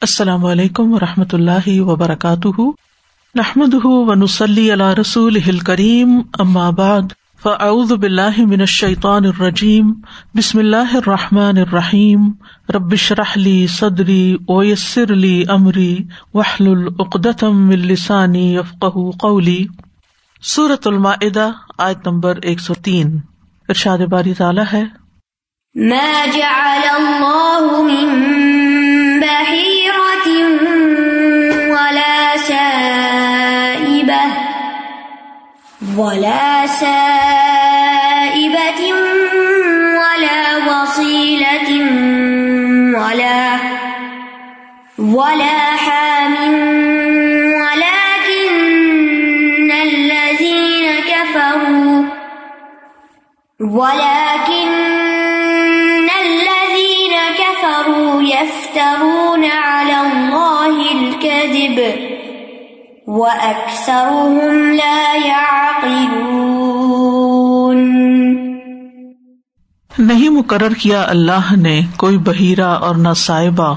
السلام علیکم و رحمۃ اللہ وبرکاتہ۔ نحمد ونسلی علیہ رسول کریم بعد، فاعوذ باللہ من الشیطان الرجیم، بسم اللہ الرحمٰن الرحیم۔ ربش رحلی صدری اویسر علی عمری وحل العقدم السانی یفق قولی۔ صورت الماعدہ آیت نمبر ایک سو تین۔ ارشاد باری تعالیٰ ہے۔ ما جعل الله من ولا سائبة ولا وصيلة ولا ولا حام ولكن الذين كفروا ولكن الذين كفروا يفترون على الله الكذب وأكثرهم لا يعقلون نہیں مقرر کیا اللہ نے کوئی بحیرہ اور نہ صاحبہ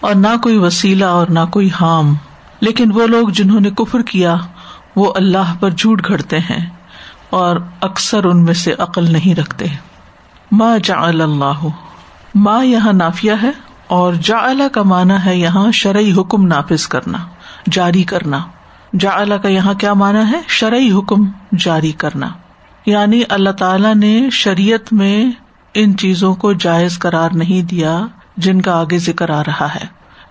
اور نہ کوئی وسیلہ اور نہ کوئی حام۔ لیکن وہ لوگ جنہوں نے کفر کیا، وہ اللہ پر جھوٹ گھڑتے ہیں اور اکثر ان میں سے عقل نہیں رکھتے۔ ما جعل اللہ۔ ماں یہاں نافیہ ہے اور جا کا مانا ہے یہاں شرعی حکم نافذ کرنا، جاری کرنا۔ جا کا یہاں کیا مانا ہے؟ شرعی حکم جاری کرنا۔ یعنی اللہ تعالی نے شریعت میں ان چیزوں کو جائز قرار نہیں دیا جن کا آگے ذکر آ رہا ہے۔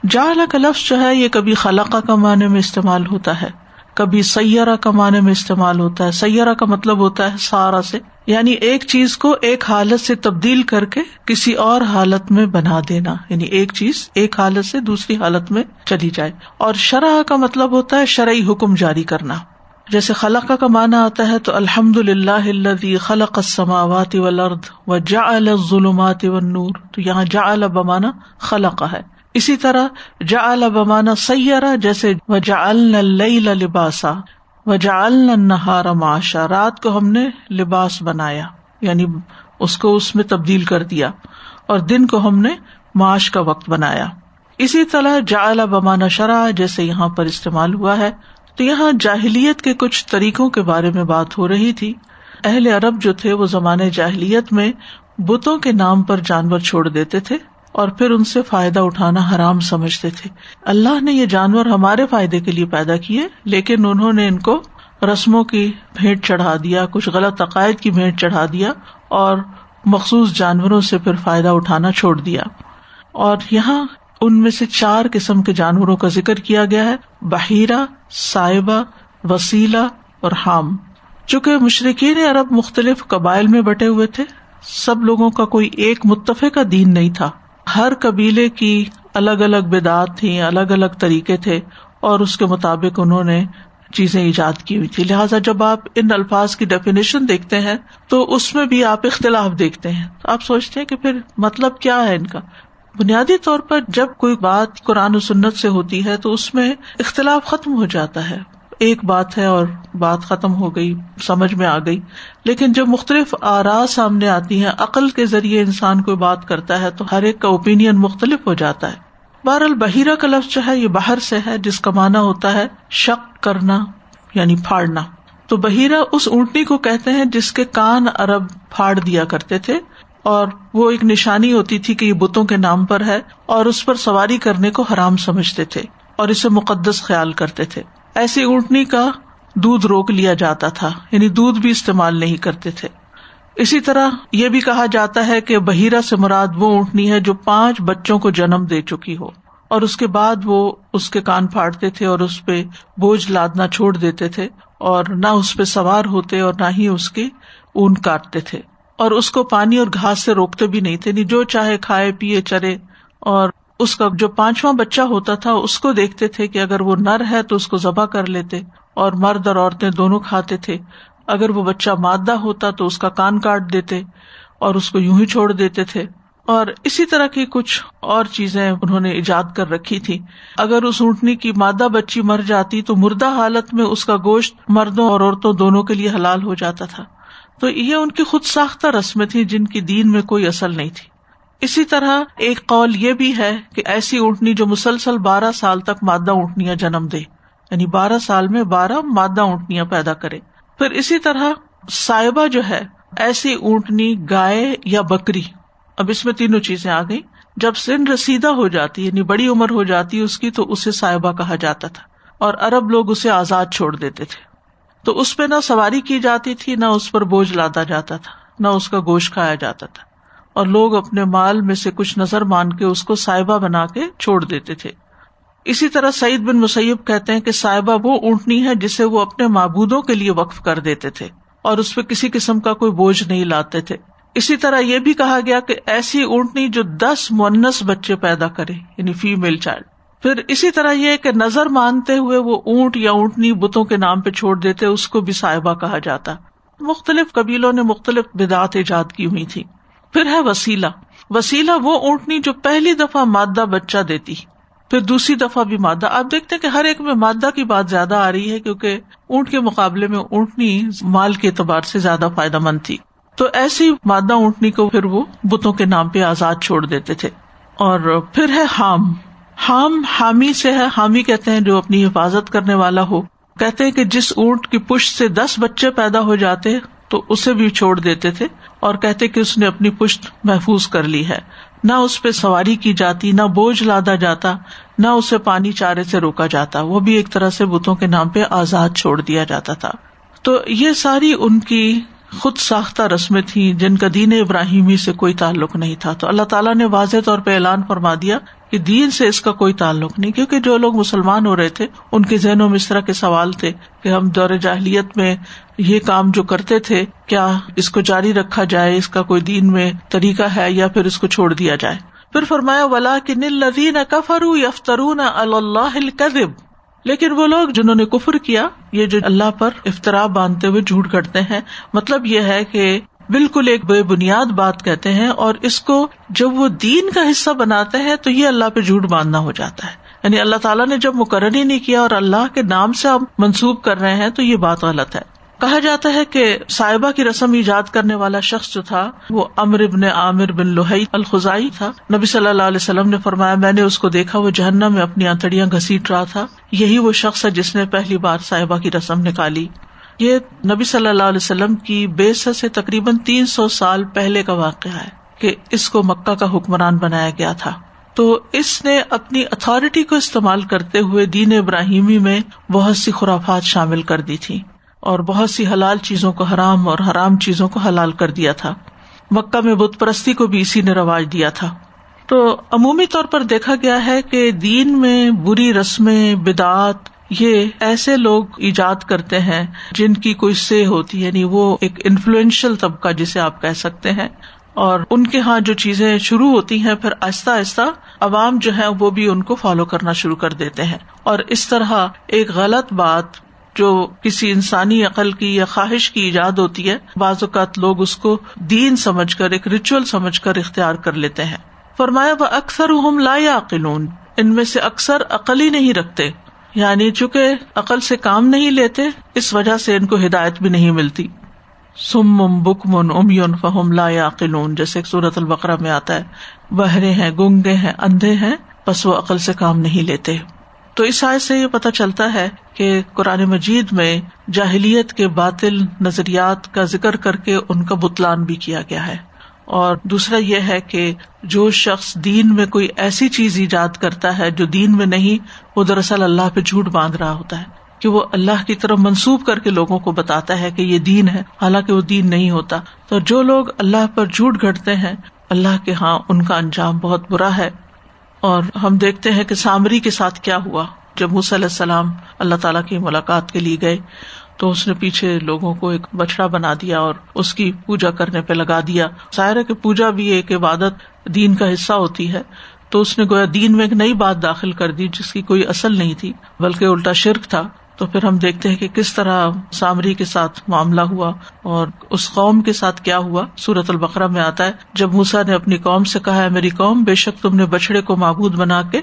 جا کا لفظ جو ہے، یہ کبھی خلاقہ کا معنی میں استعمال ہوتا ہے، کبھی سیارہ کا معنی میں استعمال ہوتا ہے۔ سیارہ کا مطلب ہوتا ہے سارا سے یعنی ایک چیز کو ایک حالت سے تبدیل کر کے کسی اور حالت میں بنا دینا۔ یعنی ایک چیز ایک حالت سے دوسری حالت میں چلی جائے۔ اور شرح کا مطلب ہوتا ہے شرعی حکم جاری کرنا۔ جیسے خلق کا مانا آتا ہے تو الحمد للہ خلق السماوات والارض و جا الظلمات والنور، تو یہاں جا بمانا خلق ہے۔ اسی طرح جا بمانا سیارہ جیسے و جا لباسا و جا النہار معاشا، رات کو ہم نے لباس بنایا یعنی اس کو اس میں تبدیل کر دیا، اور دن کو ہم نے معاش کا وقت بنایا۔ اسی طرح جا بمانا شرح جیسے یہاں پر استعمال ہوا ہے تو یہاں جاہلیت کے کچھ طریقوں کے بارے میں بات ہو رہی تھی۔ اہل عرب جو تھے وہ زمانے جاہلیت میں بتوں کے نام پر جانور چھوڑ دیتے تھے اور پھر ان سے فائدہ اٹھانا حرام سمجھتے تھے۔ اللہ نے یہ جانور ہمارے فائدے کے لیے پیدا کیے، لیکن انہوں نے ان کو رسموں کی بھیٹ چڑھا دیا، کچھ غلط عقائد کی بھیٹ چڑھا دیا اور مخصوص جانوروں سے پھر فائدہ اٹھانا چھوڑ دیا۔ اور یہاں ان میں سے چار قسم کے جانوروں کا ذکر کیا گیا ہے۔ بحیرہ صاحبہ وسیلہ اور حام۔ چونکہ مشرقین عرب مختلف قبائل میں بٹے ہوئے تھے، سب لوگوں کا کوئی ایک متفق کا دین نہیں تھا۔ ہر قبیلے کی الگ الگ بدعت تھی الگ الگ طریقے تھے اور اس کے مطابق انہوں نے چیزیں ایجاد کی ہوئی تھی لہٰذا جب آپ ان الفاظ کی ڈیفینیشن دیکھتے ہیں، تو اس میں بھی آپ اختلاف دیکھتے ہیں۔ آپ سوچتے ہیں کہ پھر مطلب کیا ہے ان کا؟ بنیادی طور پر جب کوئی بات قرآن و سنت سے ہوتی ہے تو اس میں اختلاف ختم ہو جاتا ہے۔ ایک بات ہے اور بات ختم ہو گئی، سمجھ میں آ گئی۔ لیکن جب مختلف آرا سامنے آتی ہیں، عقل کے ذریعے انسان کوئی بات کرتا ہے تو ہر ایک کا اوپین مختلف ہو جاتا ہے۔ بہر البحیرہ کا لفظ جو ہے، یہ باہر سے ہے، جس کا مانا ہوتا ہے شک کرنا یعنی پھاڑنا۔ تو بحیرہ اس اونٹنی کو کہتے ہیں جس کے کان ارب پھاڑ دیا کرتے تھے۔ اور وہ ایک نشانی ہوتی تھی کہ یہ بتوں کے نام پر ہے اور اس پر سواری کرنے کو حرام سمجھتے تھے اور اسے مقدس خیال کرتے تھے۔ ایسی اونٹنی کا دودھ روک لیا جاتا تھا یعنی دودھ بھی استعمال نہیں کرتے تھے۔ اسی طرح یہ بھی کہا جاتا ہے کہ بحیرہ سے مراد وہ اونٹنی ہے جو پانچ بچوں کو جنم دے چکی ہو اور اس کے بعد وہ اس کے کان پھاڑتے تھے اور اس پہ بوجھ لادنا چھوڑ دیتے تھے اور نہ اس پہ سوار ہوتے اور نہ ہی اس کے اون کاٹتے تھے۔ اور اس کو پانی اور گھاس سے روکتے بھی نہیں تھے۔ جو چاہے کھائے، پیے، چرے۔ اور اس کا جو پانچواں بچہ ہوتا تھا، اس کو دیکھتے تھے کہ اگر وہ نر ہے تو اس کو ذبح کر لیتے اور مرد اور عورتیں دونوں کھاتے تھے۔ اگر وہ بچہ مادہ ہوتا تو اس کا کان کاٹ دیتے اور اس کو یوں ہی چھوڑ دیتے تھے۔ اور اسی طرح کی کچھ اور چیزیں انہوں نے ایجاد کر رکھی تھی۔ اگر اس اونٹنی کی مادہ بچی مر جاتی تو مردہ حالت میں اس کا گوشت مردوں اور عورتوں دونوں کے لیے حلال ہو جاتا تھا۔ تو یہ ان کی خود ساختہ رسمیں تھی جن کی دین میں کوئی اصل نہیں تھی۔ اسی طرح ایک قول یہ بھی ہے کہ ایسی اونٹنی جو مسلسل بارہ سال تک مادہ اونٹنیاں جنم دے یعنی بارہ سال میں بارہ مادہ اونٹنیاں پیدا کرے۔ پھر اسی طرح سائبہ جو ہے، ایسی اونٹنی، گائے یا بکری۔ اب اس میں تینوں چیزیں آ گئی جب سن رسیدہ ہو جاتی یعنی بڑی عمر ہو جاتی، اس کی تو اسے صاحبہ کہا جاتا تھا۔ اور ارب لوگ اسے آزاد چھوڑ دیتے تھے۔ تو اس پہ نہ سواری کی جاتی تھی، نہ اس پر بوجھ لادا جاتا تھا، نہ اس کا گوشت کھایا جاتا تھا۔ اور لوگ اپنے مال میں سے کچھ نظر مان کے اس کو صاحبہ بنا کے چھوڑ دیتے تھے۔ اسی طرح سعید بن مسیب کہتے ہیں کہ صاحبہ وہ اونٹنی ہے جسے وہ اپنے معبودوں کے لیے وقف کر دیتے تھے اور اس پہ کسی قسم کا کوئی بوجھ نہیں لاتے تھے۔ اسی طرح یہ بھی کہا گیا کہ ایسی اونٹنی جو دس مونس بچے پیدا کرے یعنی فیمل چائلڈ پھر اسی طرح یہ کہ نظر مانتے ہوئے وہ اونٹ یا اونٹنی بتوں کے نام پہ چھوڑ دیتے، اس کو بھی صاحبہ کہا جاتا۔ مختلف قبیلوں نے مختلف بدعت ایجاد کی ہوئی تھی۔ پھر ہے وسیلہ۔ وسیلہ وہ اونٹنی جو پہلی دفعہ مادہ بچہ دیتی۔ پھر دوسری دفعہ بھی مادہ۔ آپ دیکھتے کہ ہر ایک میں مادہ کی بات زیادہ آ رہی ہے کیونکہ اونٹ کے مقابلے میں اونٹنی مال کے اعتبار سے زیادہ فائدہ مند تھی۔ تو ایسی مادہ اونٹنی کو پھر وہ بتوں کے نام پہ آزاد چھوڑ دیتے تھے۔ اور پھر ہے حام۔ حام حامی سے ہے، حامی کہتے ہیں جو اپنی حفاظت کرنے والا ہو۔ کہتے ہیں کہ جس اونٹ کی پشت سے دس بچے پیدا ہو جاتے، تو اسے بھی چھوڑ دیتے تھے۔ اور کہتے کہ اس نے اپنی پشت محفوظ کر لی ہے۔ نہ اس پہ سواری کی جاتی، نہ بوجھ لادا جاتا، نہ اسے پانی چارے سے روکا جاتا۔ وہ بھی ایک طرح سے بتوں کے نام پہ آزاد چھوڑ دیا جاتا تھا۔ تو یہ ساری ان کی خود ساختہ رسمیں تھیں جن کا دین ابراہیمی سے کوئی تعلق نہیں تھا۔ تو اللہ تعالیٰ نے واضح طور پہ اعلان فرما دیا کہ دین سے اس کا کوئی تعلق نہیں، کیونکہ جو لوگ مسلمان ہو رہے تھے، ان کے ذہنوں میں اس طرح کے سوال تھے کہ ہم دور جاہلیت میں یہ کام جو کرتے تھے، کیا اس کو جاری رکھا جائے، اس کا کوئی دین میں طریقہ ہے یا پھر اس کو چھوڑ دیا جائے۔ پھر فرمایا ولا کہ نل لدین کفرو یفترون اللہ لیکن وہ لوگ جنہوں نے کفر کیا، یہ جو اللہ پر افطرا باندھتے ہوئے جھوٹ کرتے ہیں مطلب یہ ہے کہ بالکل ایک بے بنیاد بات کہتے ہیں اور اس کو جب وہ دین کا حصہ بناتے ہیں تو یہ اللہ پہ جھوٹ باندھنا ہو جاتا ہے۔ یعنی اللہ تعالیٰ نے جب مقرر ہی نہیں کیا اور اللہ کے نام سے آپ منسوب کر رہے ہیں تو یہ بات غلط ہے۔ کہا جاتا ہے کہ صاحبہ کی رسم ایجاد کرنے والا شخص جو تھا، وہ امر ابن عامر بن لوہئی الخائی تھا۔ نبی صلی اللہ علیہ وسلم نے فرمایا، میں نے اس کو دیکھا، وہ جہنم میں اپنی آنتڑیاں گھسیٹ رہا تھا۔ یہی وہ شخص ہے جس نے پہلی بار صاحبہ کی رسم نکالی۔ یہ نبی صلی اللہ علیہ وسلم کی بے سے تقریباً تین سو سال پہلے کا واقعہ ہے کہ اس کو مکہ کا حکمران بنایا گیا تھا۔ تو اس نے اپنی اتارٹی کو استعمال کرتے ہوئے دین ابراہیمی میں بہت سی خرافات شامل کر دی تھی اور بہت سی حلال چیزوں کو حرام اور حرام چیزوں کو حلال کر دیا تھا۔ مکہ میں بت پرستی کو بھی اسی نے رواج دیا تھا۔ تو عمومی طور پر دیکھا گیا ہے کہ دین میں بری رسمیں بدعت یہ ایسے لوگ ایجاد کرتے ہیں جن کی کوئی سے ہوتی یعنی وہ ایک انفلوئنشل طبقہ جسے آپ کہہ سکتے ہیں۔ اور ان کے یہاں جو چیزیں شروع ہوتی ہیں، پھر آہستہ آہستہ عوام جو ہے وہ بھی ان کو فالو کرنا شروع کر دیتے ہیں۔ اور اس طرح ایک غلط بات جو کسی انسانی عقل کی یا خواہش کی ایجاد ہوتی ہے، بعض اوقات لوگ اس کو دین سمجھ کر، ایک ریچول سمجھ کر اختیار کر لیتے ہیں۔ فرمایا وہ اکثر ہم لا عقلون ان میں سے اکثر عقل ہی نہیں رکھتے۔ یعنی چونکہ عقل سے کام نہیں لیتے، اس وجہ سے ان کو ہدایت بھی نہیں ملتی۔ سم بک من ام یون فہم لا عقلون جیسے سورت البقرا میں آتا ہے۔ بہرے ہیں گنگے ہیں، اندھے ہیں، بس وہ عقل سے کام نہیں لیتے۔ تو اس آئے سے یہ پتا چلتا ہے کہ قرآن مجید میں جاہلیت کے باطل نظریات کا ذکر کر کے ان کا بتلان بھی کیا گیا ہے۔ اور دوسرا یہ ہے کہ جو شخص دین میں کوئی ایسی چیز ایجاد کرتا ہے جو دین میں نہیں، وہ دراصل اللہ پہ جھوٹ باندھ رہا ہوتا ہے کہ وہ اللہ کی طرف منسوب کر کے لوگوں کو بتاتا ہے کہ یہ دین ہے، حالانکہ وہ دین نہیں ہوتا۔ تو جو لوگ اللہ پر جھوٹ گھڑتے ہیں، اللہ کے ہاں ان کا انجام بہت برا ہے۔ اور ہم دیکھتے ہیں کہ سامری کے ساتھ کیا ہوا۔ جب علیہ السلام اللہ تعالیٰ کی ملاقات کے لیے گئے تو اس نے پیچھے لوگوں کو ایک بچڑا بنا دیا اور اس کی پوجا کرنے پہ لگا دیا۔ ظاہر کہ پوجا بھی ایک عبادت دین کا حصہ ہوتی ہے۔ تو اس نے گویا دین میں ایک نئی بات داخل کر دی جس کی کوئی اصل نہیں تھی، بلکہ الٹا شرک تھا۔ تو پھر ہم دیکھتے ہیں کہ کس طرح سامری کے ساتھ معاملہ ہوا اور اس قوم کے ساتھ کیا ہوا۔ سورت البقرہ میں آتا ہے، جب موسا نے اپنی قوم سے کہا ہے میری قوم، بے شک تم نے بچڑے کو معبود بنا کے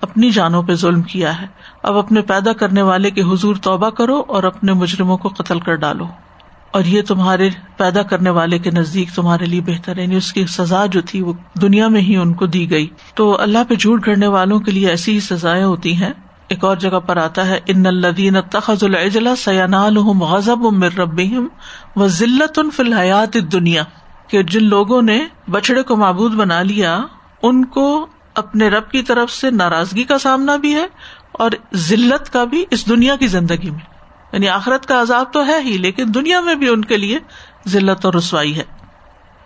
اپنی جانوں پہ ظلم کیا ہے۔ اب اپنے پیدا کرنے والے کے حضور توبہ کرو اور اپنے مجرموں کو قتل کر ڈالو۔ اور یہ تمہارے پیدا کرنے والے کے نزدیک تمہارے لیے بہتر ہے یعنی اس کی سزا جو تھی وہ دنیا میں ہی ان کو دی گئی۔ تو اللہ پہ جھوٹ گڑنے والوں کے لیے ایسی ہی سزائیں ہوتی ہیں ایک اور جگہ پر آتا ہے، ان الدین تخذ الجلا سیانا غضب مر رب و ذلت ان فی الحیات دنیا کہ جن لوگوں نے بچڑے کو معبود بنا لیا، ان کو اپنے رب کی طرف سے ناراضگی کا سامنا بھی ہے اور ذلت کا بھی اس دنیا کی زندگی میں۔ یعنی آخرت کا عذاب تو ہے ہی، لیکن دنیا میں بھی ان کے لیے ذلت اور رسوائی ہے۔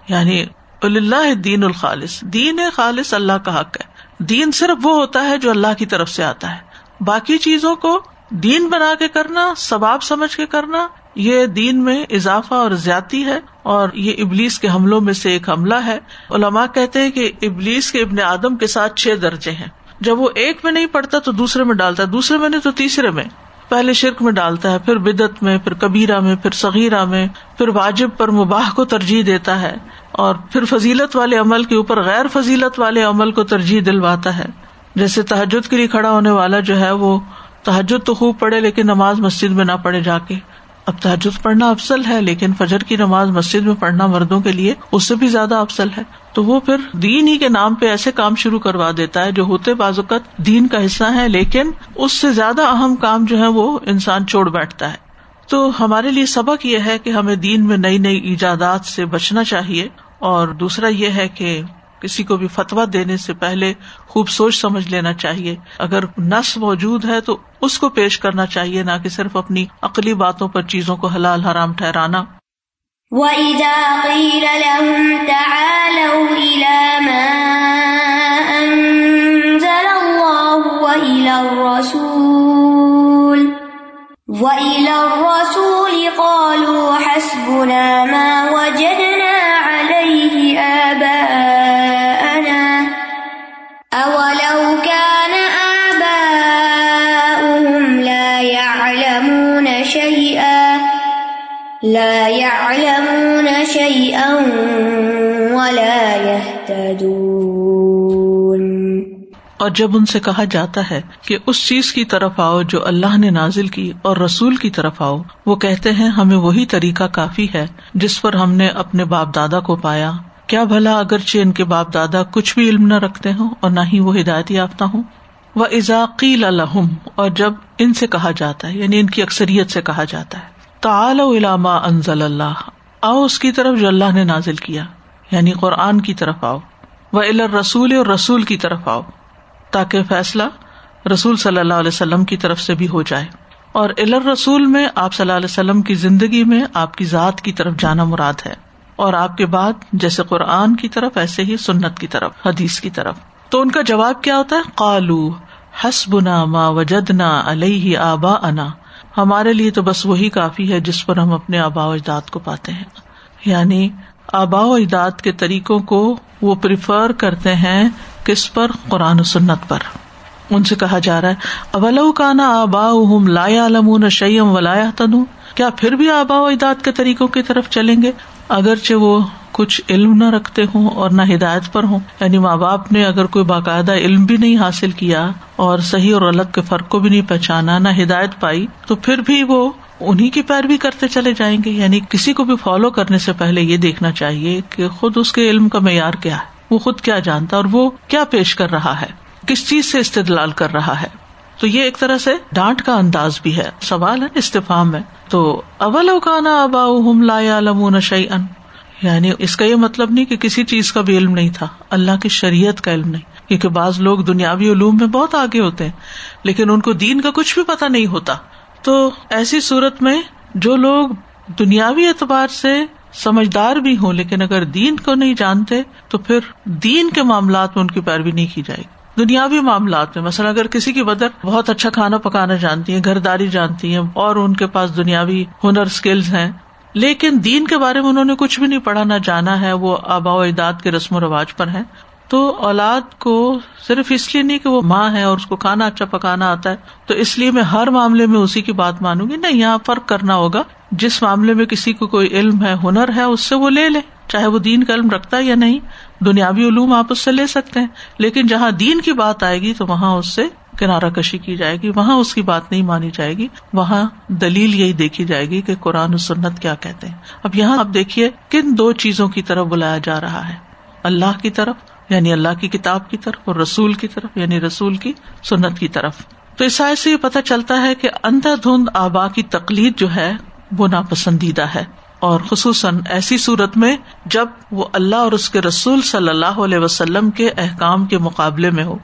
یعنی اللہ دین الخالص۔ دین خالص اللہ کا حق ہے۔ دین صرف وہ ہوتا ہے جو اللہ کی طرف سے آتا ہے۔ باقی چیزوں کو دین بنا کے کرنا ثباب سمجھ کے کرنا، یہ دین میں اضافہ اور زیادتی ہے اور یہ ابلیس کے حملوں میں سے ایک حملہ ہے۔ علماء کہتے ہیں کہ ابلیس کے ابن آدم کے ساتھ چھ درجے ہیں۔ جب وہ ایک میں نہیں پڑتا تو دوسرے میں ڈالتا ہے، دوسرے میں نہیں تو تیسرے میں۔ پہلے شرک میں ڈالتا ہے، پھر بدت میں، پھر کبیرہ میں، پھر صغیرہ میں، پھر واجب پر مباح کو ترجیح دیتا ہے اور پھر فضیلت والے عمل کے اوپر غیر فضیلت والے عمل کو ترجیح دلواتا ہے۔ جیسے تحجد کے لیے کھڑا ہونے والا جو ہے وہ تحجد تو خوب پڑھے لیکن نماز مسجد میں نہ پڑھے جا کے۔ اب تحجد پڑھنا افسل ہے لیکن فجر کی نماز مسجد میں پڑھنا مردوں کے لیے اس سے بھی زیادہ افسل ہے۔ تو وہ پھر دین ہی کے نام پہ ایسے کام شروع کروا دیتا ہے جو ہوتے بازوقت دین کا حصہ ہے لیکن اس سے زیادہ اہم کام جو ہے وہ انسان چھوڑ بیٹھتا ہے۔ تو ہمارے لیے سبق یہ ہے کہ ہمیں دین میں نئی نئی ایجادات سے بچنا چاہیے اور دوسرا یہ ہے کہ کسی کو بھی فتوا دینے سے پہلے خوب سوچ سمجھ لینا چاہیے۔ اگر نس موجود ہے تو اس کو پیش کرنا چاہیے، نہ کہ صرف اپنی عقلی باتوں پر چیزوں کو حلال حرام ٹھہرانا۔ وَإِذَا قِيلَ لَهُمْ تَعَالَوْا إِلَى مَا أَنزَلَ اللَّهُ وَإِلَى الرَّسُولِ وَإِلَى الرَّسُولِ قَالُوا حَسْبُنَا مَا وَجَدْنَا اور جب ان سے کہا جاتا ہے کہ اس چیز کی طرف آؤ جو اللہ نے نازل کی اور رسول کی طرف آؤ، وہ کہتے ہیں، ہمیں وہی طریقہ کافی ہے جس پر ہم نے اپنے باپ دادا کو پایا۔ کیا بھلا اگرچہ ان کے باپ دادا کچھ بھی علم نہ رکھتے ہوں اور نہ ہی وہ ہدایت یافتہ ہوں۔ وہ ازاقیل الحم اور جب ان سے کہا جاتا ہے یعنی ان کی اکثریت سے کہا جاتا ہے۔ تعال علامہ انزل اللہ، آؤ اس کی طرف جو اللہ نے نازل کیا یعنی قرآن کی طرف آؤ۔ وہ الر رسول اور رسول کی طرف آؤ۔ تاکہ فیصلہ رسول صلی اللہ علیہ وسلم کی طرف سے بھی ہو جائے۔ اور الر رسول میں آپ صلی اللہ علیہ وسلم کی زندگی میں آپ کی ذات کی طرف جانا مراد ہے۔ اور آپ کے بعد جیسے قرآن کی طرف، ایسے ہی سنت کی طرف، حدیث کی طرف۔ تو ان کا جواب کیا ہوتا ہے؟ قالو، حسبنا ما وجدنا علیہ آبا انا ہمارے لیے تو بس وہی کافی ہے جس پر ہم اپنے آبا اجداد کو پاتے ہیں۔ یعنی آبا و اجداد کے طریقوں کو وہ پریفر کرتے ہیں کس پر؟ قرآن و سنت پر۔ ان سے کہا جا رہا ہے، اولو کانا آبا لا علم شعیم ولایا تنو کیا پھر بھی آبا و اجداد کے طریقوں کی طرف چلیں گے؟ اگرچہ وہ کچھ علم نہ رکھتے ہوں اور نہ ہدایت پر ہوں۔ یعنی ماں باپ نے اگر کوئی باقاعدہ علم بھی نہیں حاصل کیا اور صحیح اور غلط کے فرق کو بھی نہیں پہچانا، نہ ہدایت پائی، تو پھر بھی وہ انہیں کی پیروی کرتے چلے جائیں گے؟ یعنی کسی کو بھی فالو کرنے سے پہلے یہ دیکھنا چاہیے کہ خود اس کے علم کا معیار کیا ہے، وہ خود کیا جانتا اور وہ کیا پیش کر رہا ہے، کس چیز سے استدلال کر رہا ہے۔ تو یہ ایک طرح سے ڈانٹ کا انداز بھی ہے۔ سوال ہے استفام میں۔ تو اول اوکانا ابا لا علم شعی ان یعنی اس کا یہ مطلب نہیں کہ کسی چیز کا بھی علم نہیں تھا۔ اللہ کی شریعت کا علم نہیں۔ کیونکہ بعض لوگ دنیاوی علوم میں بہت آگے ہوتے ہیں، لیکن ان کو دین کا کچھ بھی پتا نہیں ہوتا۔ تو ایسی صورت میں جو لوگ دنیاوی اعتبار سے سمجھدار بھی ہوں لیکن اگر دین کو نہیں جانتے تو پھر دین کے معاملات میں ان کی پیروی نہیں کی جائے گی۔ دنیاوی معاملات میں، مثلاً اگر کسی کی بدر بہت اچھا کھانا پکانا جانتی ہیں گھر داری جانتی ہیں اور ان کے پاس دنیاوی ہنر اسکلز ہیں، لیکن دین کے بارے میں انہوں نے کچھ بھی نہیں پڑھا، نہ جانا ہے، وہ آبا و اجداد کے رسم و رواج پر ہے تو اولاد کو صرف اس لیے نہیں کہ وہ ماں ہے اور اس کو کھانا اچھا پکانا آتا ہے، تو اس لیے میں ہر معاملے میں اسی کی بات مانوں گی۔ نہیں، یہاں فرق کرنا ہوگا۔ جس معاملے میں کسی کو کوئی علم ہے، ہنر ہے، اس سے وہ لے لے، چاہے وہ دین کا علم رکھتا ہے یا نہیں۔ دنیاوی علوم آپ اس سے لے سکتے ہیں، لیکن جہاں دین کی بات آئے گی، تو وہاں اس سے کنارہ کشی کی جائے گی۔ وہاں اس کی بات نہیں مانی جائے گی۔ وہاں دلیل یہی دیکھی جائے گی کہ قرآن و سنت کیا کہتے ہیں۔ اب یہاں آپ دیکھیے کن دو چیزوں کی طرف بلایا جا رہا ہے۔ اللہ کی طرف یعنی اللہ کی کتاب کی طرف اور رسول کی طرف یعنی رسول کی سنت کی طرف۔ تو اس سے یہ پتا چلتا ہے کہ اندھا دھند آبا کی تقلید جو ہے، وہ ناپسندیدہ ہے۔ اور خصوصاً ایسی صورت میں جب وہ اللہ اور اس کے رسول صلی اللہ علیہ وسلم کے احکام کے مقابلے میں ہو۔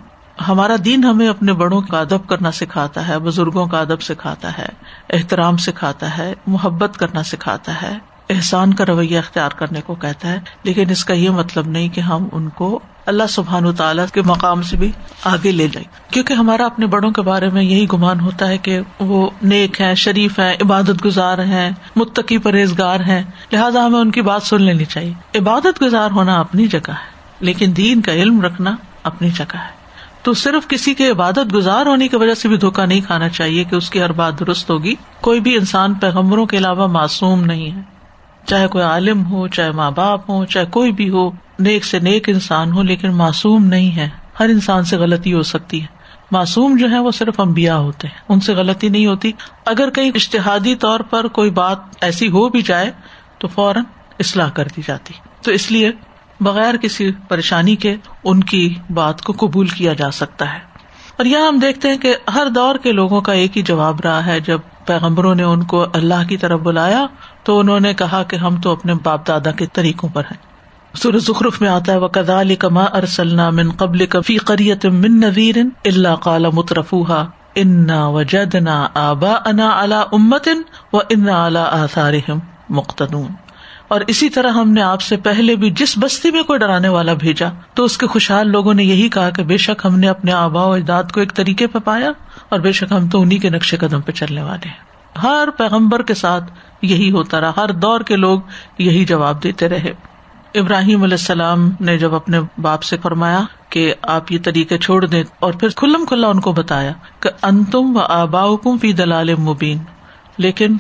ہمارا دین ہمیں اپنے بڑوں کا ادب کرنا سکھاتا ہے، بزرگوں کا ادب سکھاتا ہے، احترام سکھاتا ہے، محبت کرنا سکھاتا ہے۔ احسان کا رویہ اختیار کرنے کو کہتا ہے، لیکن اس کا یہ مطلب نہیں کہ ہم ان کو اللہ سبحان و تعالیٰ کے مقام سے بھی آگے لے جائیں۔ کیونکہ ہمارا اپنے بڑوں کے بارے میں یہی گمان ہوتا ہے کہ وہ نیک ہے شریف ہے عبادت گزار ہیں، متقی پرہیزگار ہیں۔ لہٰذا ہمیں ان کی بات سن لینی چاہیے۔ عبادت گزار ہونا اپنی جگہ ہے، لیکن دین کا علم رکھنا اپنی جگہ ہے۔ تو صرف کسی کے عبادت گزار ہونے کی وجہ سے بھی دھوکا نہیں کھانا چاہیے کہ اس کی ہر بات درست ہوگی۔ کوئی بھی انسان پیغمبروں کے علاوہ معصوم نہیں ہے۔ چاہے کوئی عالم ہو، چاہے ماں باپ ہو چاہے کوئی بھی ہو، نیک سے نیک انسان ہو، لیکن معصوم نہیں ہے۔ ہر انسان سے غلطی ہو سکتی ہے۔ معصوم جو ہے وہ صرف امبیا ہوتے ہیں۔ ان سے غلطی نہیں ہوتی۔ اگر کہیں اشتہادی طور پر کوئی بات ایسی ہو بھی جائے، تو فوراً اصلاح کر دی جاتی۔ تو اس لیے بغیر کسی پریشانی کے ان کی بات کو قبول کیا جا سکتا ہے۔ اور یہاں ہم دیکھتے ہیں کہ ہر دور کے لوگوں کا ایک ہی جواب رہا ہے۔ جب پیغمبروں نے ان کو اللہ کی طرف بلایا تو انہوں نے کہا کہ ہم تو اپنے باپ دادا کے طریقوں پر ہیں۔ سورج ذخرف میں آتا ہے وہ کدا علی کما ارسلنا من قبل کفی قریت من نذیر اللہ کالا مترفوہا انا وجدنا آبا انا اللہ امتن و انا اللہ آثارہم مقتدون۔ اور اسی طرح ہم نے آپ سے پہلے بھی جس بستی میں کوئی ڈرانے والا بھیجا، تو اس کے خوشحال لوگوں نے یہی کہا کہ بے شک ہم نے اپنے آبا و اجداد کو ایک طریقے پہ پایا، اور بے شک ہم تو انہیں کے نقشے قدم پہ چلنے والے ہیں۔ ہر پیغمبر کے ساتھ یہی ہوتا رہا، ہر دور کے لوگ یہی جواب دیتے رہے۔ ابراہیم علیہ السلام نے جب اپنے باپ سے فرمایا کہ آپ یہ طریقے چھوڑ دیں اور پھر کھلم کھلا ان کو بتایا کہ انتم و آبا فی دلال مبین، لیکن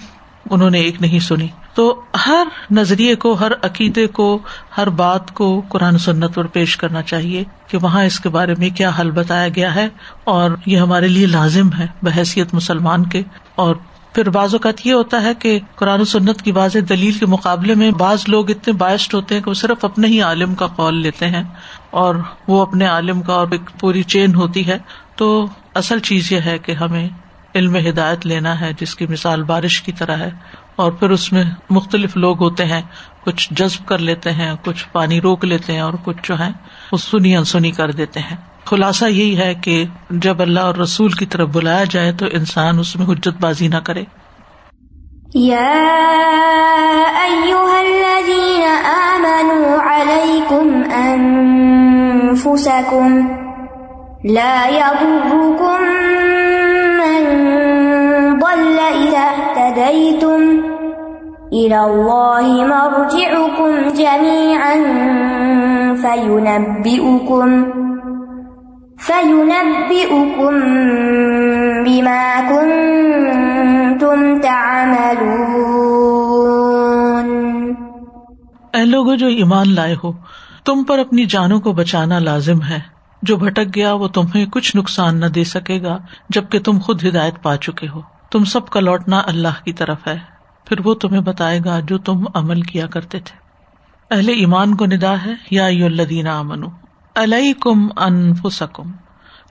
انہوں نے ایک نہیں سنی۔ تو ہر نظریے کو، ہر عقیدے کو، ہر بات کو قرآن سنت پر پیش کرنا چاہیے کہ وہاں اس کے بارے میں کیا حل بتایا گیا ہے اور یہ ہمارے لیے لازم ہے بحثیت مسلمان کے اور پھر بعض اوقات یہ ہوتا ہے کہ قرآن و سنت کی واضح دلیل کے مقابلے میں بعض لوگ اتنے باعث ہوتے ہیں کہ وہ صرف اپنے ہی عالم کا قول لیتے ہیں اور وہ اپنے عالم کا اور ایک پوری چین ہوتی ہے۔ تو اصل چیز یہ ہے کہ ہمیں علم ہدایت لینا ہے، جس کی مثال بارش کی طرح ہے۔ اور پھر اس میں مختلف لوگ ہوتے ہیں، کچھ جذب کر لیتے ہیں، کچھ پانی روک لیتے ہیں اور کچھ جو ہے وہ سنی انسنی کر دیتے ہیں۔ خلاصہ یہی ہے کہ جب اللہ اور رسول کی طرف بلایا جائے تو انسان اس میں حجت بازی نہ کرے۔ لا يضركم من ضل إذا اهتديتم إلى الله مرجعكم جميعا فينبئكم فينبئكم بما كنتم تعملون اے لوگوں جو ایمان لائے ہو، تم پر اپنی جانوں کو بچانا لازم ہے۔ جو بھٹک گیا، وہ تمہیں کچھ نقصان نہ دے سکے گا، جبکہ تم خود ہدایت پا چکے ہو۔ تم سب کا لوٹنا اللہ کی طرف ہے۔ پھر وہ تمہیں بتائے گا جو تم عمل کیا کرتے تھے۔ اہل ایمان کو ندا ہے، یا الدین امن علیہ کم انفسکم،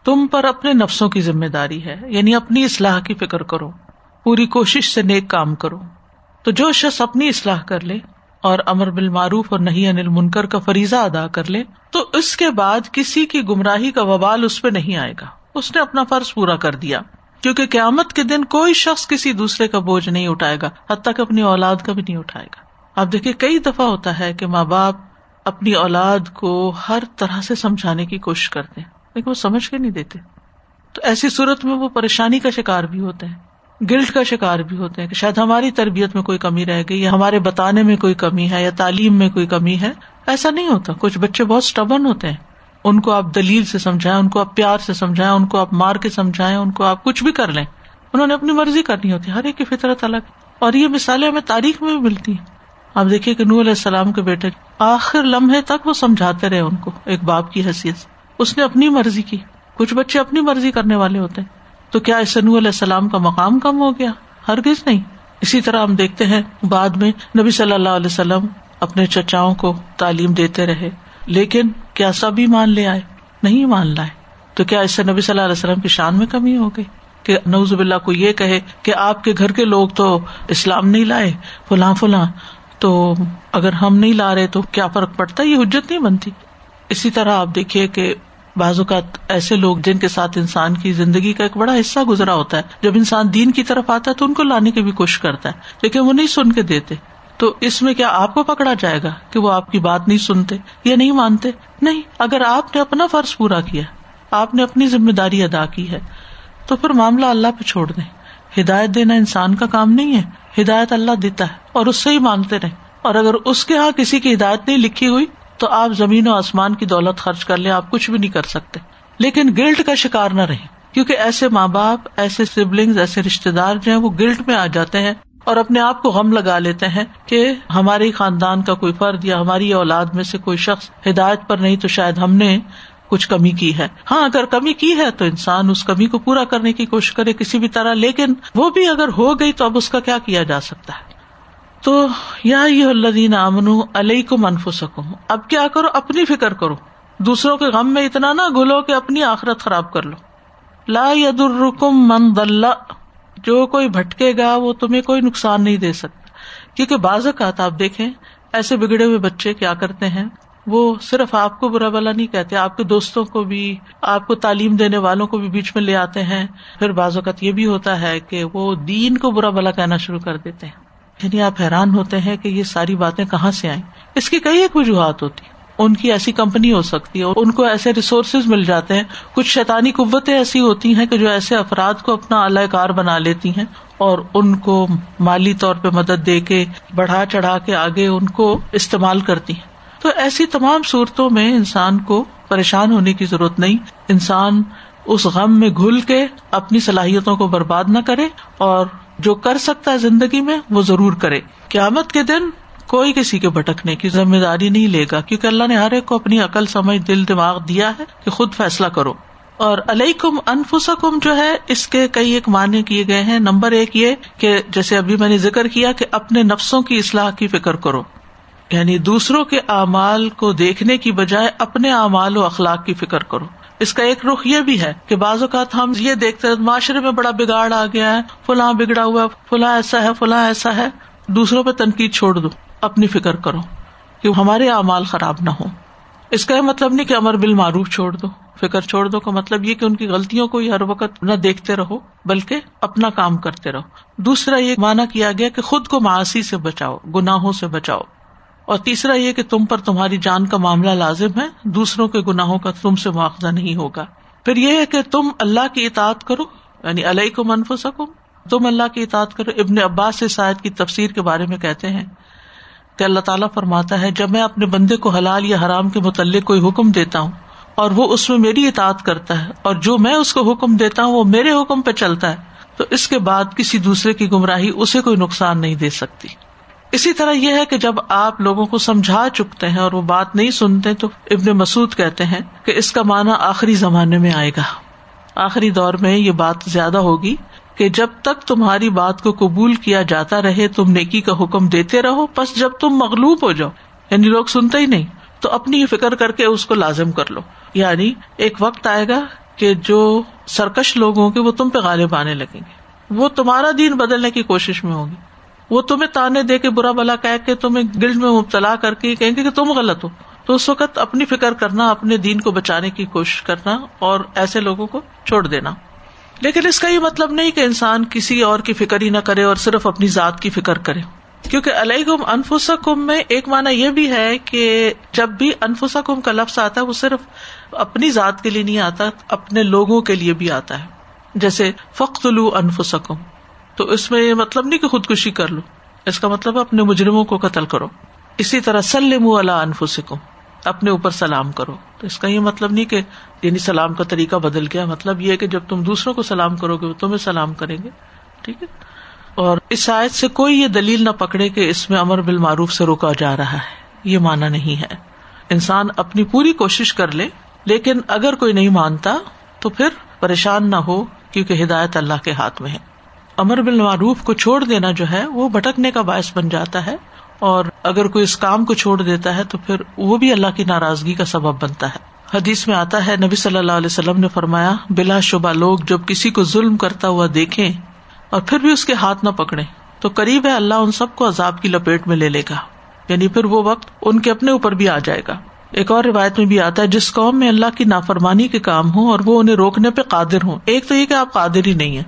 تم پر اپنے نفسوں کی ذمہ داری ہے یعنی اپنی اصلاح کی فکر کرو، پوری کوشش سے نیک کام کرو۔ تو جو شخص اپنی اصلاح کر لے اور امر بالمعروف اور نہیں انل منکر کا فریضہ ادا کر لے، تو اس کے بعد کسی کی گمراہی کا وبال اس پہ نہیں آئے گا۔ اس نے اپنا فرض پورا کر دیا۔ کیونکہ قیامت کے دن کوئی شخص کسی دوسرے کا بوجھ نہیں اٹھائے گا حد تک اپنی اولاد کا بھی نہیں اٹھائے گا۔ آپ دیکھیے، کئی دفعہ ہوتا ہے کہ ماں باپ اپنی اولاد کو ہر طرح سے سمجھانے کی کوشش کرتے ہیں، لیکن وہ سمجھ کے نہیں دیتے۔ تو ایسی صورت میں وہ پریشانی کا شکار بھی ہوتے ہیں، گلٹ کا شکار بھی ہوتے ہیں کہ شاید ہماری تربیت میں کوئی کمی رہ گئی، یا ہمارے بتانے میں کوئی کمی ہے، یا تعلیم میں کوئی کمی ہے۔ ایسا نہیں ہوتا۔ کچھ بچے بہت اسٹبن ہوتے ہیں۔ ان کو آپ دلیل سے سمجھائیں، ان کو آپ پیار سے سمجھائیں، ان کو آپ مار کے سمجھائیں، ان کو آپ کچھ بھی کر لیں۔ انہوں نے اپنی مرضی کرنی ہوتی ہے، ہر ایک کی فطرت الگ۔ اور یہ مثالیں ہمیں تاریخ میں بھی ملتی ہیں۔ آپ دیکھیے کہ نور علیہ السلام کے بیٹے آخر لمحے تک وہ سمجھاتے رہے ان کو، ایک باپ کی حیثیت اس نے اپنی مرضی کی۔ کچھ بچے اپنی مرضی کرنے والے ہوتے۔ ہیں تو کیا اس نو علیہ السلام کا مقام کم ہو گیا؟ ہرگز نہیں۔ اسی طرح ہم دیکھتے ہیں بعد میں نبی صلی اللہ علیہ وسلم اپنے چچاؤں کو تعلیم دیتے رہے۔ لیکن کیا سبھی مان لے آئے؟ نہیں مان لائے۔ تو کیا اس سے نبی صلی اللہ علیہ وسلم کی شان میں کمی ہو گئی کہ نوز اللہ کو یہ کہے کہ آپ کے گھر کے لوگ تو اسلام نہیں لائے، فلاں فلاں تو اگر ہم نہیں لا رہے تو کیا فرق پڑتا؟ ہے یہ حجت نہیں بنتی۔ اسی طرح آپ دیکھیے کہ بعض اوقات ایسے لوگ جن کے ساتھ انسان کی زندگی کا ایک بڑا حصہ گزرا ہوتا ہے، جب انسان دین کی طرف آتا ہے تو ان کو لانے کی بھی کوشش کرتا ہے، لیکن وہ نہیں سن کے دیتے۔ تو اس میں کیا آپ کو پکڑا جائے گا کہ وہ آپ کی بات نہیں سنتے یا نہیں مانتے؟ نہیں، اگر آپ نے اپنا فرض پورا کیا، آپ نے اپنی ذمہ داری ادا کی ہے، تو پھر معاملہ اللہ پہ چھوڑ دیں۔ ہدایت دینا انسان کا کام نہیں ہے۔ ہدایت اللہ دیتا ہے اور اس سے ہی مانتے رہے۔ اور اگر اس کے یہاں کسی کی ہدایت نہیں لکھی ہوئی، تو آپ زمین و آسمان کی دولت خرچ کر لیں، آپ کچھ بھی نہیں کر سکتے۔ لیکن گلٹ کا شکار نہ رہے کیونکہ ایسے ماں باپ، ایسے سبلنگ ایسے رشتے دار جو ہیں، وہ گلٹ میں آ جاتے ہیں اور اپنے آپ کو غم لگا لیتے ہیں کہ ہمارے خاندان کا کوئی فرد یا ہماری اولاد میں سے کوئی شخص ہدایت پر نہیں، تو شاید ہم نے کچھ کمی کی ہے۔ ہاں اگر کمی کی ہے تو انسان اس کمی کو پورا کرنے کی کوشش کرے کسی بھی طرح، لیکن وہ بھی اگر ہو گئی تو اب اس کا کیا کیا جا سکتا ہے؟ تو یا یہ الدین امن علیہ کو منف سکوں اب کیا کرو؟ اپنی فکر کرو۔ دوسروں کے غم میں اتنا نہ گھلو کہ اپنی آخرت خراب کر لو۔ لا ید الرکم من دل جو کوئی بھٹکے گا، وہ تمہیں کوئی نقصان نہیں دے سکتا۔ کیونکہ بعض اوقات آپ دیکھیں، ایسے بگڑے ہوئے بچے کیا کرتے ہیں؟ وہ صرف آپ کو برا بلا نہیں کہتے، آپ کے دوستوں کو بھی، آپ کو تعلیم دینے والوں کو بھی بیچ میں لے آتے ہیں۔ پھر بعض اوقات یہ بھی ہوتا ہے کہ وہ دین کو برا بلا کہنا شروع کر دیتے ہیں۔ یعنی آپ حیران ہوتے ہیں کہ یہ ساری باتیں کہاں سے آئیں۔ اس کی کئی ایک وجوہات ہوتی ان کی ایسی کمپنی ہو سکتی ہے، ان کو ایسے ریسورسز مل جاتے ہیں۔ کچھ شیطانی قوتیں ایسی ہوتی ہیں کہ جو ایسے افراد کو اپنا اعلی کار بنا لیتی ہیں اور ان کو مالی طور پہ مدد دے کے، بڑھا چڑھا کے آگے ان کو استعمال کرتی ہیں۔ تو ایسی تمام صورتوں میں انسان کو پریشان ہونے کی ضرورت نہیں۔ انسان اس غم میں گھل کے اپنی صلاحیتوں کو برباد نہ کرے اور جو کر سکتا ہے زندگی میں وہ ضرور کرے۔ قیامت کے دن کوئی کسی کے بھٹکنے کی ذمہ داری نہیں لے گا، کیونکہ اللہ نے ہر ایک کو اپنی عقل، سمجھ، دل، دماغ دیا ہے کہ خود فیصلہ کرو۔ اور علیہ کم انفسا جو ہے، اس کے کئی ایک معنی کیے گئے ہیں۔ نمبر ایک یہ کہ جیسے ابھی میں نے ذکر کیا کہ اپنے نفسوں کی اصلاح کی فکر کرو۔ یعنی دوسروں کے اعمال کو دیکھنے کی بجائے اپنے اعمال و اخلاق کی فکر کرو۔ اس کا ایک رخ یہ بھی ہے کہ بعض اوقات ہم یہ دیکھتے معاشرے میں بڑا بگاڑ آ گیا ہے، فلاں بگڑا ہوا فلاں ایسا ہے، فلاں ایسا ہے۔ دوسروں پہ تنقید چھوڑ دو، اپنی فکر کرو کہ ہمارے اعمال خراب نہ ہو اس کا یہ مطلب نہیں کہ امر بل معروف چھوڑ دو، فکر چھوڑ دو کا مطلب یہ کہ ان کی غلطیوں کو ہر وقت نہ دیکھتے رہو، بلکہ اپنا کام کرتے رہو۔ دوسرا یہ مانا کیا گیا کہ خود کو معاشی سے بچاؤ، گناہوں سے بچاؤ۔ اور تیسرا یہ کہ تم پر تمہاری جان کا معاملہ لازم ہے، دوسروں کے گناہوں کا تم سے مواخذہ نہیں ہوگا۔ پھر یہ ہے کہ تم اللہ کی اطاعت کرو یعنی علیہ کو منف سکو تم اللہ کی اطاعت کرو۔ ابن عباس سے شاید کی تفسیر کے بارے میں کہتے ہیں کہ اللہ تعالیٰ فرماتا ہے، جب میں اپنے بندے کو حلال یا حرام کے متعلق کوئی حکم دیتا ہوں اور وہ اس میں میری اطاعت کرتا ہے اور جو میں اس کو حکم دیتا ہوں وہ میرے حکم پہ چلتا ہے، تو اس کے بعد کسی دوسرے کی گمراہی اسے کوئی نقصان نہیں دے سکتی۔ اسی طرح یہ ہے کہ جب آپ لوگوں کو سمجھا چکتے ہیں اور وہ بات نہیں سنتے تو ابن مسعد کہتے ہیں کہ اس کا معنی آخری زمانے میں آئے گا۔ آخری دور میں یہ بات زیادہ ہوگی کہ جب تک تمہاری بات کو قبول کیا جاتا رہے، تم نیکی کا حکم دیتے رہو بس جب تم مغلوب ہو جاؤ یعنی لوگ سنتے ہی نہیں، تو اپنی فکر کر کے اس کو لازم کر لو۔ یعنی ایک وقت آئے گا کہ جو سرکش لوگ ہوں گے، وہ تم پہ غالب آنے لگیں گے۔ وہ تمہارا دین بدلنے کی کوشش میں ہوگی وہ تمہیں تانے دے کے برا بلا کہ کے تمہیں گلڈ میں مبتلا کر کے کہیں گے کہ تم غلط ہو۔ تو اس وقت اپنی فکر کرنا، اپنے دین کو بچانے کی کوشش کرنا اور ایسے لوگوں کو چھوڑ دینا۔ لیکن اس کا یہ مطلب نہیں کہ انسان کسی اور کی فکر ہی نہ کرے اور صرف اپنی ذات کی فکر کرے۔ کیونکہ علیہ گم انفسا کم میں ایک مانا یہ بھی ہے کہ جب بھی انفسا کم کا لفظ آتا ہے، وہ صرف اپنی ذات کے لیے نہیں آتا، اپنے لوگوں کے لیے بھی آتا ہے۔ جیسے فخت لو انفسکم۔ تو اس میں یہ مطلب نہیں کہ خودکشی کر لو۔ اس کا مطلب اپنے مجرموں کو قتل کرو۔ اسی طرح سلم اللہ انفسکم، اپنے اوپر سلام کرو۔ تو اس کا یہ مطلب نہیں کہ یعنی سلام کا طریقہ بدل گیا۔ مطلب یہ کہ جب تم دوسروں کو سلام کرو گے، وہ تمہیں سلام کریں گے۔ ٹھیک ہے؟ اور اس آیت سے کوئی یہ دلیل نہ پکڑے کہ اس میں امر بالمعروف سے روکا جا رہا ہے۔ یہ مانا نہیں ہے۔ انسان اپنی پوری کوشش کر لے، لیکن اگر کوئی نہیں مانتا تو پھر پریشان نہ ہو، کیونکہ ہدایت اللہ کے ہاتھ میں ہے۔ امر بال معروف کو چھوڑ دینا جو ہے وہ بھٹکنے کا باعث بن جاتا ہے اور اگر کوئی اس کام کو چھوڑ دیتا ہے تو پھر وہ بھی اللہ کی ناراضگی کا سبب بنتا ہے۔ حدیث میں آتا ہے، نبی صلی اللہ علیہ وسلم نے فرمایا، بلا شبہ لوگ جب کسی کو ظلم کرتا ہوا دیکھیں اور پھر بھی اس کے ہاتھ نہ پکڑے تو قریب ہے اللہ ان سب کو عذاب کی لپیٹ میں لے لے گا۔ یعنی پھر وہ وقت ان کے اپنے اوپر بھی آ جائے گا۔ ایک اور روایت میں بھی آتا ہے، جس قوم میں اللہ کی نافرمانی کے کام ہوں اور وہ انہیں روکنے پہ قادر ہوں۔ ایک تو یہ کہ آپ قادر ہی نہیں ہے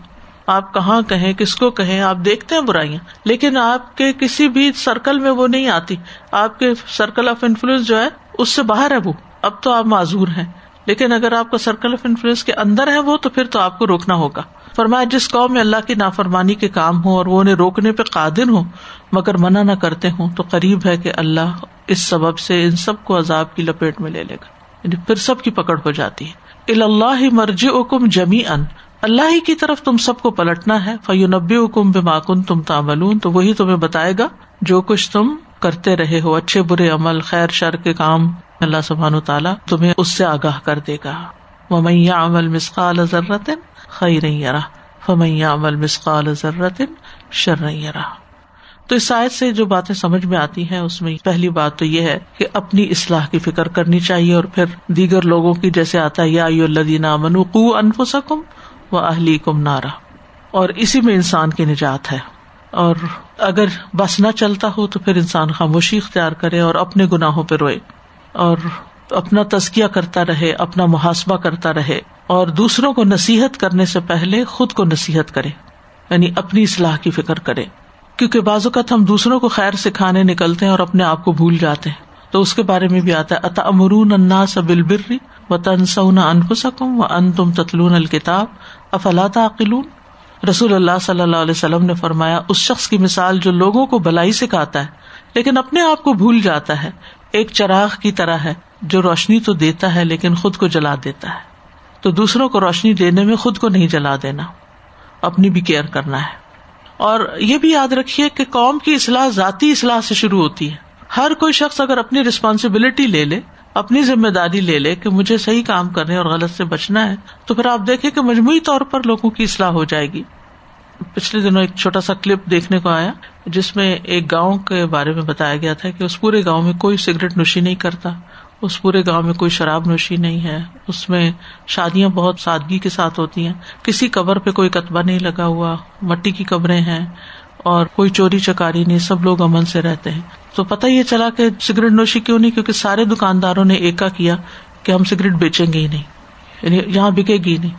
آپ کہاں کہیں، کس کو کہیں، آپ دیکھتے ہیں برائیاں، لیکن آپ کے کسی بھی سرکل میں وہ نہیں آتی۔ آپ کے سرکل آف انفلوئنس جو ہے، اس سے باہر ہے وہ۔ اب تو آپ معذور ہیں۔ لیکن اگر آپ کا سرکل آف انفلوئنس کے اندر ہے وہ، تو پھر تو آپ کو روکنا ہوگا۔ فرمایا، جس قوم میں اللہ کی نافرمانی کے کام ہوں اور وہ انہیں روکنے پہ قادر ہوں، مگر منع نہ کرتے ہوں، تو قریب ہے کہ اللہ اس سبب سے ان سب کو عذاب کی لپیٹ میں لے لے گا۔ یعنی پھر سب کی پکڑ ہو جاتی ہے۔ اللہ مرج اکم جمی ان اللہ ہی کی طرف تم سب کو پلٹنا ہے۔ فیو نبی حکم بے ماکن تم تاملون تو وہی تمہیں بتائے گا جو کچھ تم کرتے رہے ہو۔ اچھے، برے عمل، خیر، شر کے کام۔ اللہ سبحان تعالیٰ تمہیں اس سے آگاہ کر دے گا۔ ممیا عمل مسقال ضرورت خیر فمیا عمل مسقال ضرورت شر تو اس سائز سے جو باتیں سمجھ میں آتی ہیں، اس میں پہلی بات تو یہ ہے کہ اپنی اصلاح کی فکر کرنی چاہیے۔ اور پھر دیگر لوگوں کی جیسے آتا ہے، یا الدین منو کو انفسکم و اہلی کم نارا۔ اور اسی میں انسان کی نجات ہے۔ اور اگر بس نہ چلتا ہو تو پھر انسان خاموشی اختیار کرے اور اپنے گناہوں پہ روئے۔ اور اپنا تزکیہ کرتا رہے، اپنا محاسبہ کرتا رہے۔ اور دوسروں کو نصیحت کرنے سے پہلے خود کو نصیحت کرے۔ یعنی اپنی اصلاح کی فکر کرے۔ کیونکہ بعض اوقات ہم دوسروں کو خیر سکھانے نکلتے ہیں اور اپنے آپ کو بھول جاتے ہیں۔ تو اس کے بارے میں بھی آتا ہے اتا امرون انا سبل بری و تنسون انفسکم و ان تم تتلون الکتاب افلاط عقلون رسول اللہ صلی اللہ علیہ وسلم نے فرمایا، اس شخص کی مثال جو لوگوں کو بلائی سکھاتا ہے، لیکن اپنے آپ کو بھول جاتا ہے۔ ایک چراغ کی طرح ہے، جو روشنی تو دیتا ہے، لیکن خود کو جلا دیتا ہے۔ تو دوسروں کو روشنی دینے میں خود کو نہیں جلا دینا۔ اپنی بھی کیئر کرنا ہے۔ اور یہ بھی یاد رکھیے کہ قوم کی اصلاح ذاتی اصلاح سے شروع ہوتی ہے۔ ہر کوئی شخص اگر اپنی ریسپانسبلٹی لے لے اپنی ذمہ داری لے لے کہ مجھے صحیح کام کرنے اور غلط سے بچنا ہے، تو پھر آپ دیکھیں کہ مجموعی طور پر لوگوں کی اصلاح ہو جائے گی۔ پچھلے دنوں ایک چھوٹا سا کلپ دیکھنے کو آیا، جس میں ایک گاؤں کے بارے میں بتایا گیا تھا کہ اس پورے گاؤں میں کوئی سگریٹ نوشی نہیں کرتا، اس پورے گاؤں میں کوئی شراب نوشی نہیں ہے، اس میں شادیاں بہت سادگی کے ساتھ ہوتی ہیں۔ کسی قبر پہ کوئی کتبہ نہیں لگا ہوا، مٹی کی قبریں ہیں اور کوئی چوری چکاری نہیں، سب لوگ امن سے رہتے ہیں۔ تو پتا یہ چلا کہ سگریٹ نوشی کیوں نہیں؟ کیونکہ سارے دکانداروں نے ایک کیا کہ ہم سگریٹ بیچیں گے ہی نہیں یعنی یہاں بکے گی نہیں۔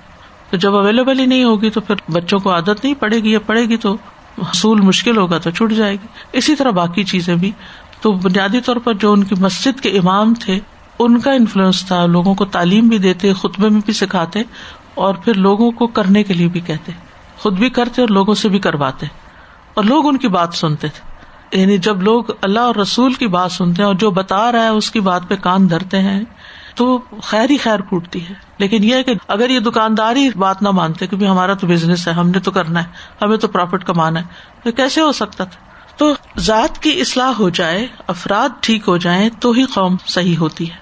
تو جب اویلیبل ہی نہیں ہوگی تو پھر بچوں کو عادت نہیں پڑے گی یا پڑے گی تو حصول مشکل ہوگا تو چھٹ جائے گی۔ اسی طرح باقی چیزیں بھی۔ تو بنیادی طور پر جو ان کی مسجد کے امام تھے، ان کا انفلوئنس تھا، لوگوں کو تعلیم بھی دیتے، خطبے میں بھی سکھاتے اور پھر لوگوں کو کرنے کے لیے بھی کہتے۔ خود بھی کرتے اور لوگوں سے بھی کرواتے۔ اور لوگ ان کی بات سنتے تھے۔ یعنی جب لوگ اللہ اور رسول کی بات سنتے ہیں اور جو بتا رہا ہے اس کی بات پہ کان دھرتے ہیں، تو خیر ہی خیر پھوٹتی ہے۔ لیکن یہ کہ اگر یہ دکاندار ہی بات نہ مانتے کہ ہمارا تو بزنس ہے، ہم نے تو کرنا ہے، ہمیں تو پروفٹ کمانا ہے، تو کیسے ہو سکتا تھا؟ تو ذات کی اصلاح ہو جائے، افراد ٹھیک ہو جائیں، تو ہی قوم صحیح ہوتی ہے۔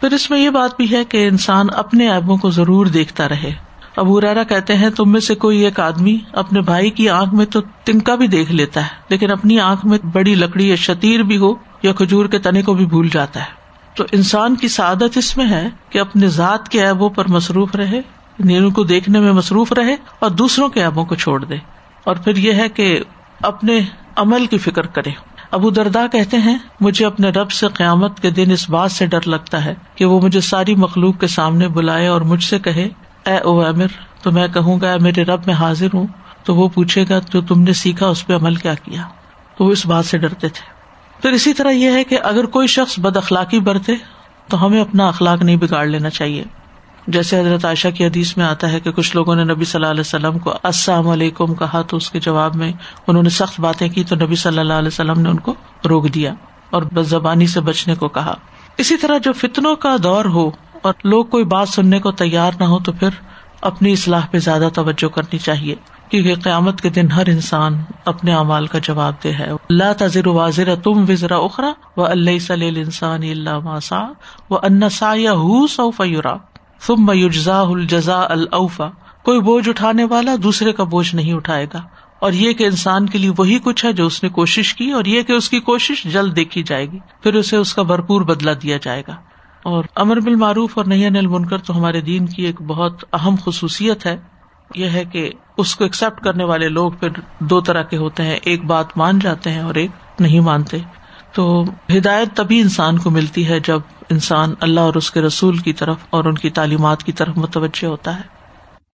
پھر اس میں یہ بات بھی ہے کہ انسان اپنے ایبوں کو ضرور دیکھتا رہے۔ ابو ریرا کہتے ہیں، تم میں سے کوئی ایک آدمی اپنے بھائی کی آنکھ میں تو تنکا بھی دیکھ لیتا ہے، لیکن اپنی آنکھ میں بڑی لکڑی یا شتیر بھی ہو یا کھجور کے تنے کو بھی بھول جاتا ہے۔ تو انسان کی سعادت اس میں ہے کہ اپنے ذات کے ایبوں پر مصروف رہے نیروں کو دیکھنے میں مصروف رہے اور دوسروں کے ایبوں کو چھوڑ دے۔ اور پھر یہ ہے کہ اپنے عمل کی فکر کرے۔ ابو دردا کہتے ہیں، مجھے اپنے رب سے قیامت کے دن اس بات سے ڈر لگتا ہے کہ وہ مجھے ساری مخلوق کے سامنے بلائے اور مجھ سے کہے اے او امر، تو میں کہوں گا میرے رب، میں حاضر ہوں۔ تو وہ پوچھے گا جو تم نے سیکھا اس پہ عمل کیا کیا؟ تو وہ اس بات سے ڈرتے تھے۔ پھر اسی طرح یہ ہے کہ اگر کوئی شخص بد اخلاقی برتے، تو ہمیں اپنا اخلاق نہیں بگاڑ لینا چاہیے۔ جیسے حضرت عائشہ کی حدیث میں آتا ہے کہ کچھ لوگوں نے نبی صلی اللہ علیہ وسلم کو السلام علیکم کہا، تو اس کے جواب میں انہوں نے سخت باتیں کی، تو نبی صلی اللہ علیہ وسلم نے ان کو روک دیا اور بد زبانی سے بچنے کو کہا۔ اسی طرح جو فتنوں کا دور ہو اور لوگ کوئی بات سننے کو تیار نہ ہو تو پھر اپنی اصلاح پہ زیادہ توجہ کرنی چاہیے، کیونکہ قیامت کے دن ہر انسان اپنے اعمال کا جواب دہ ہے۔ اللہ تذر واضر تم وزرا اخرا و اللہ انسان اللہ ماسا و ان سا یا سو فیورا ثم یجزا الجزا الفا کوئی بوجھ اٹھانے والا دوسرے کا بوجھ نہیں اٹھائے گا۔ اور یہ کہ انسان کے لیے وہی کچھ ہے جو اس نے کوشش کی، اور یہ کہ اس کی کوشش جلد دیکھی جائے گی، پھر اسے اس کا بھرپور بدلا دیا جائے گا۔ اور امر بالمعروف اور نہیں انل منکر تو ہمارے دین کی ایک بہت اہم خصوصیت ہے۔ یہ ہے کہ اس کو ایکسپٹ کرنے والے لوگ پھر دو طرح کے ہوتے ہیں۔ ایک بات مان جاتے ہیں اور ایک نہیں مانتے۔ تو ہدایت تبھی انسان کو ملتی ہے جب انسان اللہ اور اس کے رسول کی طرف اور ان کی تعلیمات کی طرف متوجہ ہوتا ہے۔